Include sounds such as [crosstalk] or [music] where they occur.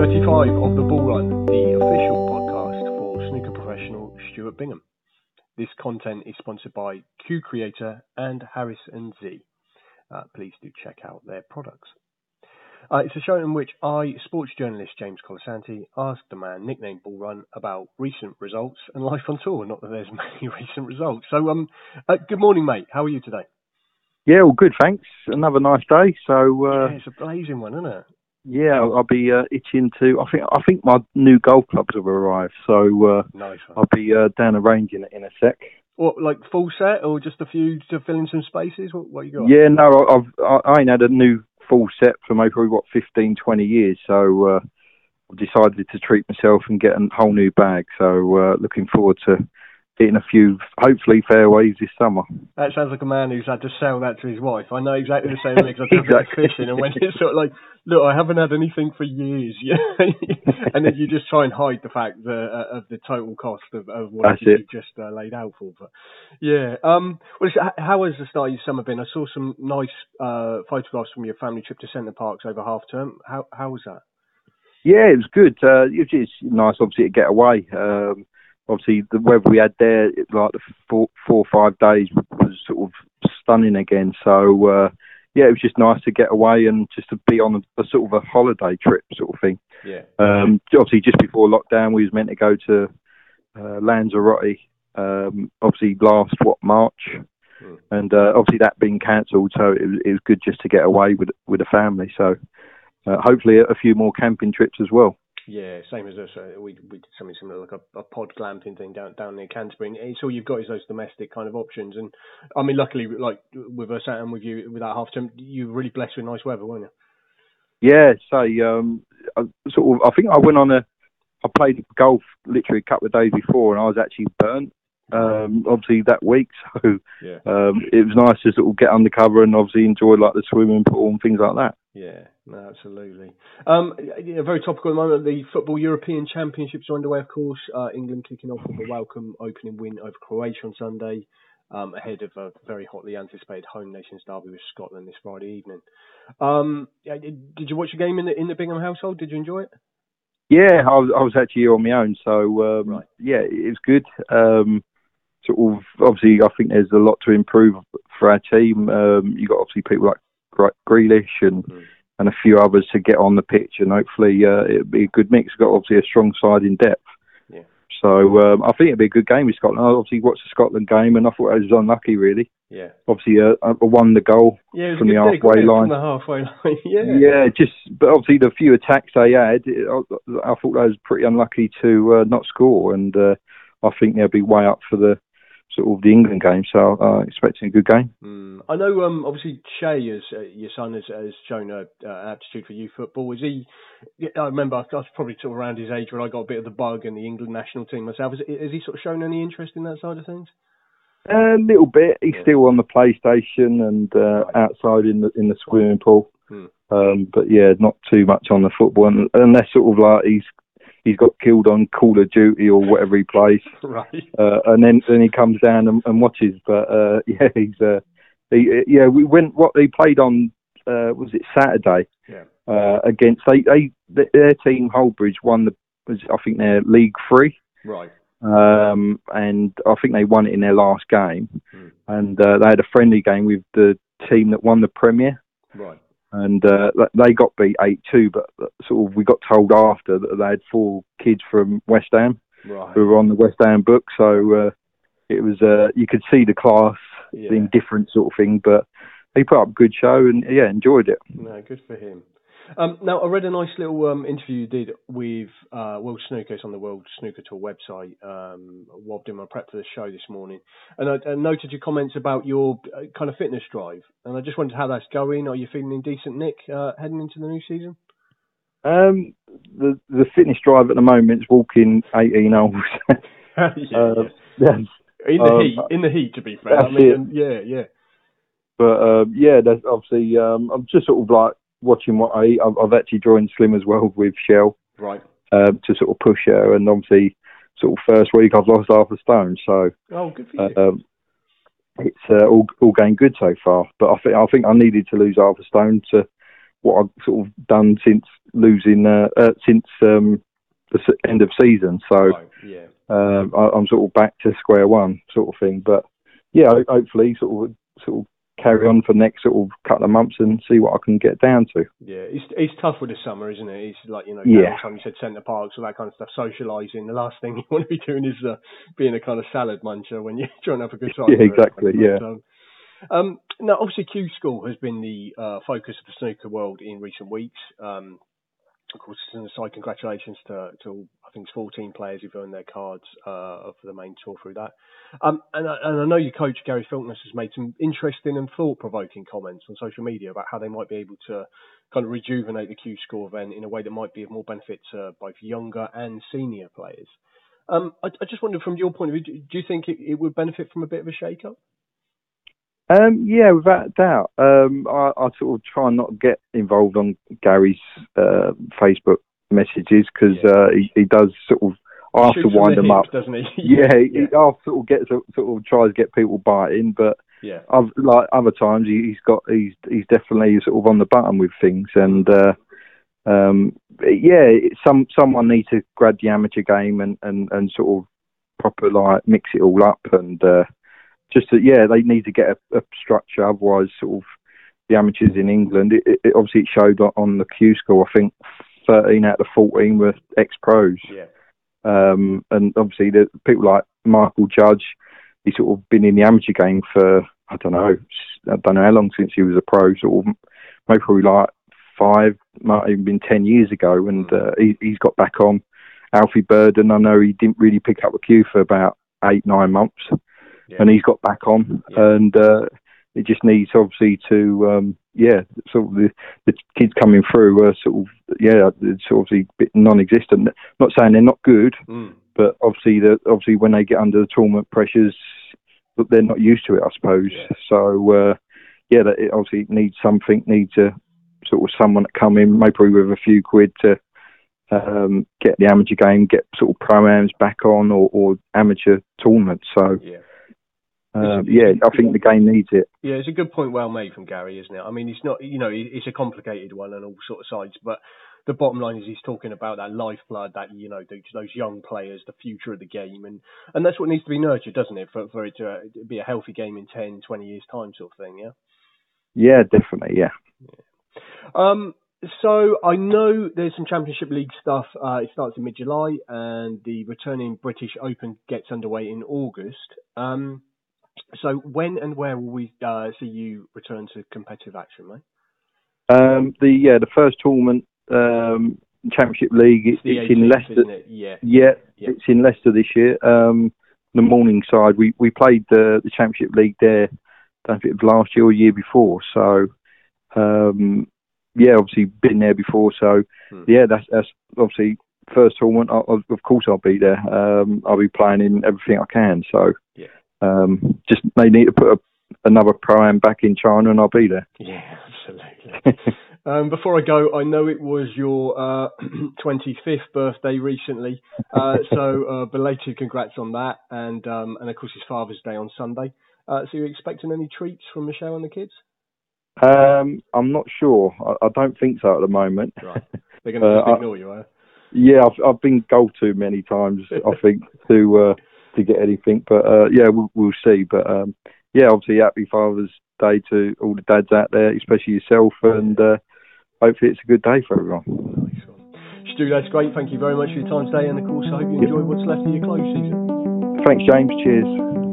Welcome to episode 35 of The Ball Run, the official podcast for snooker professional Stuart Bingham. This content is sponsored by Cue Creator and Harris and Z. Uh, please do check out their products. Uh, it's a show in which I, sports journalist James Colasanti, asked the man nicknamed Ball Run about recent results and life on tour. Not that there's [laughs] many recent results. So, um, uh, good morning, mate. How are you today? Yeah, all good, thanks. Another nice day. So uh, yeah, it's a blazing one, isn't it? Yeah, I'll, I'll be uh, itching to. I think I think my new golf clubs have arrived, so uh, nice. I'll be uh, down the range in a sec. What, like full set or just a few to fill in some spaces? What, what you got? Yeah, no, I've I, I ain't had a new full set for maybe what 15, 20 years, so uh, I've decided to treat myself and get a whole new bag. So uh, looking forward to hitting a few, hopefully, fairways this summer. That sounds like a man who's had to sell that to his wife. I know exactly the same thing because I've been [laughs] Exactly. fishing, and when it's sort of like, look, I haven't had anything for years, yeah, [laughs] and then you just try and hide the fact that, uh, of the total cost of, of what That's it is it. you've just uh, laid out for. But yeah, um, well, how has the start of your summer been? I saw some nice uh, photographs from your family trip to Center Parcs over half term. How how was that? Yeah, it was good. Uh, it was just nice, obviously, to get away. Um, obviously, the weather we had there, like the four, four or five days, was sort of stunning again. So, uh, yeah, it was just nice to get away and just to be on a, a sort of a holiday trip, sort of thing. Yeah, Um, obviously, just before lockdown, we was meant to go to uh, Lanzarote. Um, obviously, last what March, Hmm. and uh, obviously that being cancelled, so it was, it was good just to get away with with the family. So, uh, hopefully, a few more camping trips as well. Yeah, same as us. Uh, we we did something similar, like a, a pod glamping thing down down near Canterbury. And it's all you've got is those domestic kind of options. And I mean, luckily, like with us and with you, with that half term, you were really blessed with nice weather, weren't you? Yeah, so um, I sort of, I think I went on a, I played golf literally a couple of days before, and I was actually burnt. Um, obviously that week, [laughs] so Yeah, um, it was nice to sort of get undercover and obviously enjoy like the swimming pool and things like that. yeah, no, absolutely. Um, yeah, very topical at the moment. The football European Championships are underway, of course. Uh, England kicking off with a welcome opening win over Croatia on Sunday. Um, ahead of a very hotly anticipated home nations derby with Scotland this Friday evening. Um, yeah, did did you watch the game in the in the Bingham household? Did you enjoy it? Yeah, I was, I was actually on my own, so um, Right. yeah, it was good. Um, sort of, obviously, I think there's a lot to improve for our team. Um, you got obviously people like Gre- Grealish and Mm. And a few others to get on the pitch, and hopefully uh, it'll be a good mix. We've got obviously a strong side in depth. Yeah. So um, I think it'll be a good game with Scotland. I obviously watched the Scotland game, and I thought I was unlucky really. Yeah. Obviously, uh, I won the goal. Yeah, From the halfway line. From the halfway line. yeah. Yeah, just but obviously the few attacks they had, it, I, I thought they was pretty unlucky to uh, not score, and uh, I think they'll be way up for the sort of the England game. So uh, expecting a good game. Mm. I know. Um, obviously, Shay, as uh, your son, has, has shown a, uh, an aptitude for youth football. Is he? I remember I was probably sort of around his age when I got a bit of the bug in the England national team myself. Has, has he sort of shown any interest in that side of things? A little bit. He's Yeah. still on the PlayStation and uh, outside in the in the swimming pool. Hmm. Um, but yeah, not too much on the football, and, unless sort of like he's he's got killed on Call of Duty or whatever he plays. [laughs] Right. uh, and then then he comes down and, and watches. But uh, [laughs] yeah, he's uh, he, yeah. We went what he played on uh, was it Saturday Yeah. uh, against they they their team Holbridge won the was I think their League Three. Right. Um, and I think they won it in their last game, Hmm. and uh, they had a friendly game with the team that won the Premier, Right. And uh, they got beat eight two. But sort of we got told after that they had four kids from West Ham Right. who were on the West Ham book, so uh, it was uh, you could see the class, Yeah. the indifferent sort of thing. But he put up a good show and yeah, enjoyed it. No, good for him. Um, now, I read a nice little um, interview you did with uh, World Snooker. It's on the World Snooker Tour website. Um, while doing my prep for the show this morning, and I, I noted your comments about your uh, kind of fitness drive, and I just wondered how that's going. Are you feeling in decent nick uh, heading into the new season? Um, the the fitness drive at the moment is walking 18 holes. yeah, [laughs] [laughs] Uh, yeah. In the um, heat, in the heat, to be fair. I mean, yeah, yeah, But um, yeah, that's obviously um, I'm just sort of like watching what I eat. I've, I've actually joined Slim as well with Shell right. um, to sort of push her, and obviously sort of first week I've lost half a stone, so Oh, good for you. um, it's uh, all all going good so far. But I think I think I needed to lose half a stone to what I've sort of done since losing uh, uh, since um, the end of season. So Right, yeah. um, I, I'm sort of back to square one, sort of thing. But yeah, hopefully, sort of sort of carry on for the next sort of couple of months and see what I can get down to. Yeah, it's it's tough with the summer, isn't it? It's like you know, Yeah. time you said Center Parcs, all that kind of stuff, socialising. The last thing [laughs] you want to be doing is uh, being a kind of salad muncher when you're [laughs] trying to have a good time. [laughs] Yeah, exactly, yeah. Um, um, now, obviously, Q School has been the uh, focus of the snooker world in recent weeks. Um, of course, an aside, congratulations to, to I think it's 14 players who've earned their cards uh, for the main tour through that. Um, and, I, and I know your coach Gary Filtness has made some interesting and thought-provoking comments on social media about how they might be able to kind of rejuvenate the Q School event in a way that might be of more benefit to both younger and senior players. Um, I, I just wondered, from your point of view, do, do you think it, it would benefit from a bit of a shake-up? Um, yeah, without a doubt. Um, I, I sort of try and not get involved on Gary's uh, Facebook messages because Yeah. uh, he, he does sort of I have to wind the them hip, up. doesn't he? [laughs] Yeah, [laughs] he, yeah, I sort of get sort of tries to get people biting, but yeah, I've like other times he, he's got he's he's definitely sort of on the button with things and uh um yeah some someone needs to grab the amateur game and and and sort of proper like mix it all up and uh just that yeah they need to get a, a structure otherwise sort of the amateurs in England it, it, it obviously it showed on- the Q School I think 13 out of 14 were ex pros yeah, um, and obviously the people like Michael Judge, he's sort of been in the amateur game for I don't know, I don't know how long since he was a pro. Sort of maybe probably like five, might even been ten years ago, and uh, he, he's got back on. Alfie Burden, I know he didn't really pick up a cue for about eight nine months, yeah. and he's got back on, Yeah. and uh, it just needs obviously to um, yeah, sort of the, the kids coming through are sort of yeah, it's obviously a bit non-existent. Not saying they're not good, Mm. but obviously the obviously when they get under the tournament pressures, they're not used to it, I suppose. Yeah. So uh, yeah, that it obviously needs something, needs a sort of someone to come in, maybe with a few quid to um, get the amateur game, get sort of pro-ams back on, or, or amateur tournaments. So yeah. Um, yeah, I think the game needs it. Yeah, it's a good point well made from Gary, isn't it? I mean, it's not, you know, it's a complicated one on all sort of sides, but the bottom line is he's talking about that lifeblood, that you know, those, young players, the future of the game, and and that's what needs to be nurtured, doesn't it, for for it to uh, be a healthy game in 10, 20 years time, sort of thing. Yeah. Yeah, definitely. Yeah. Um. So I know there's some Championship League stuff. Uh, it starts in mid-July, and the returning British Open gets underway in August. Um. So when and where will we uh, see you return to competitive action, mate? Um, the yeah, the first tournament, um, Championship League, it, It's it's in Leicester. it? Yeah. Yeah, Yeah. it's in Leicester this year. Um, the Morningside, we we played the the Championship League there. I don't know if it was last year or year before. So, um, yeah, obviously been there before. So, Hmm. yeah, that's that's obviously first tournament. I, of of course, I'll be there. Um, I'll be playing in everything I can. So. Um, just they need to put a, another pro am back in China, and I'll be there. Yeah, absolutely. [laughs] um, before I go, I know it was your uh, [clears throat] 25th birthday recently, uh, [laughs] so uh, belated congrats on that, and um, and of course it's Father's Day on Sunday. Uh, so you expecting any treats from Michelle and the kids? Um, I'm not sure. I, I don't think so at the moment. Right, they're going [laughs] to Uh, I- ignore you, are Yeah, I've I've been gold too many times. I think to uh, to get anything, but uh, yeah, we'll, we'll see. But um, yeah, obviously, happy Father's Day to all the dads out there, especially yourself, and uh, hopefully, it's a good day for everyone. Stu, that's great. Thank you very much for your time today, and of course, I hope you enjoy what's left of your close season. Thanks, James. Cheers.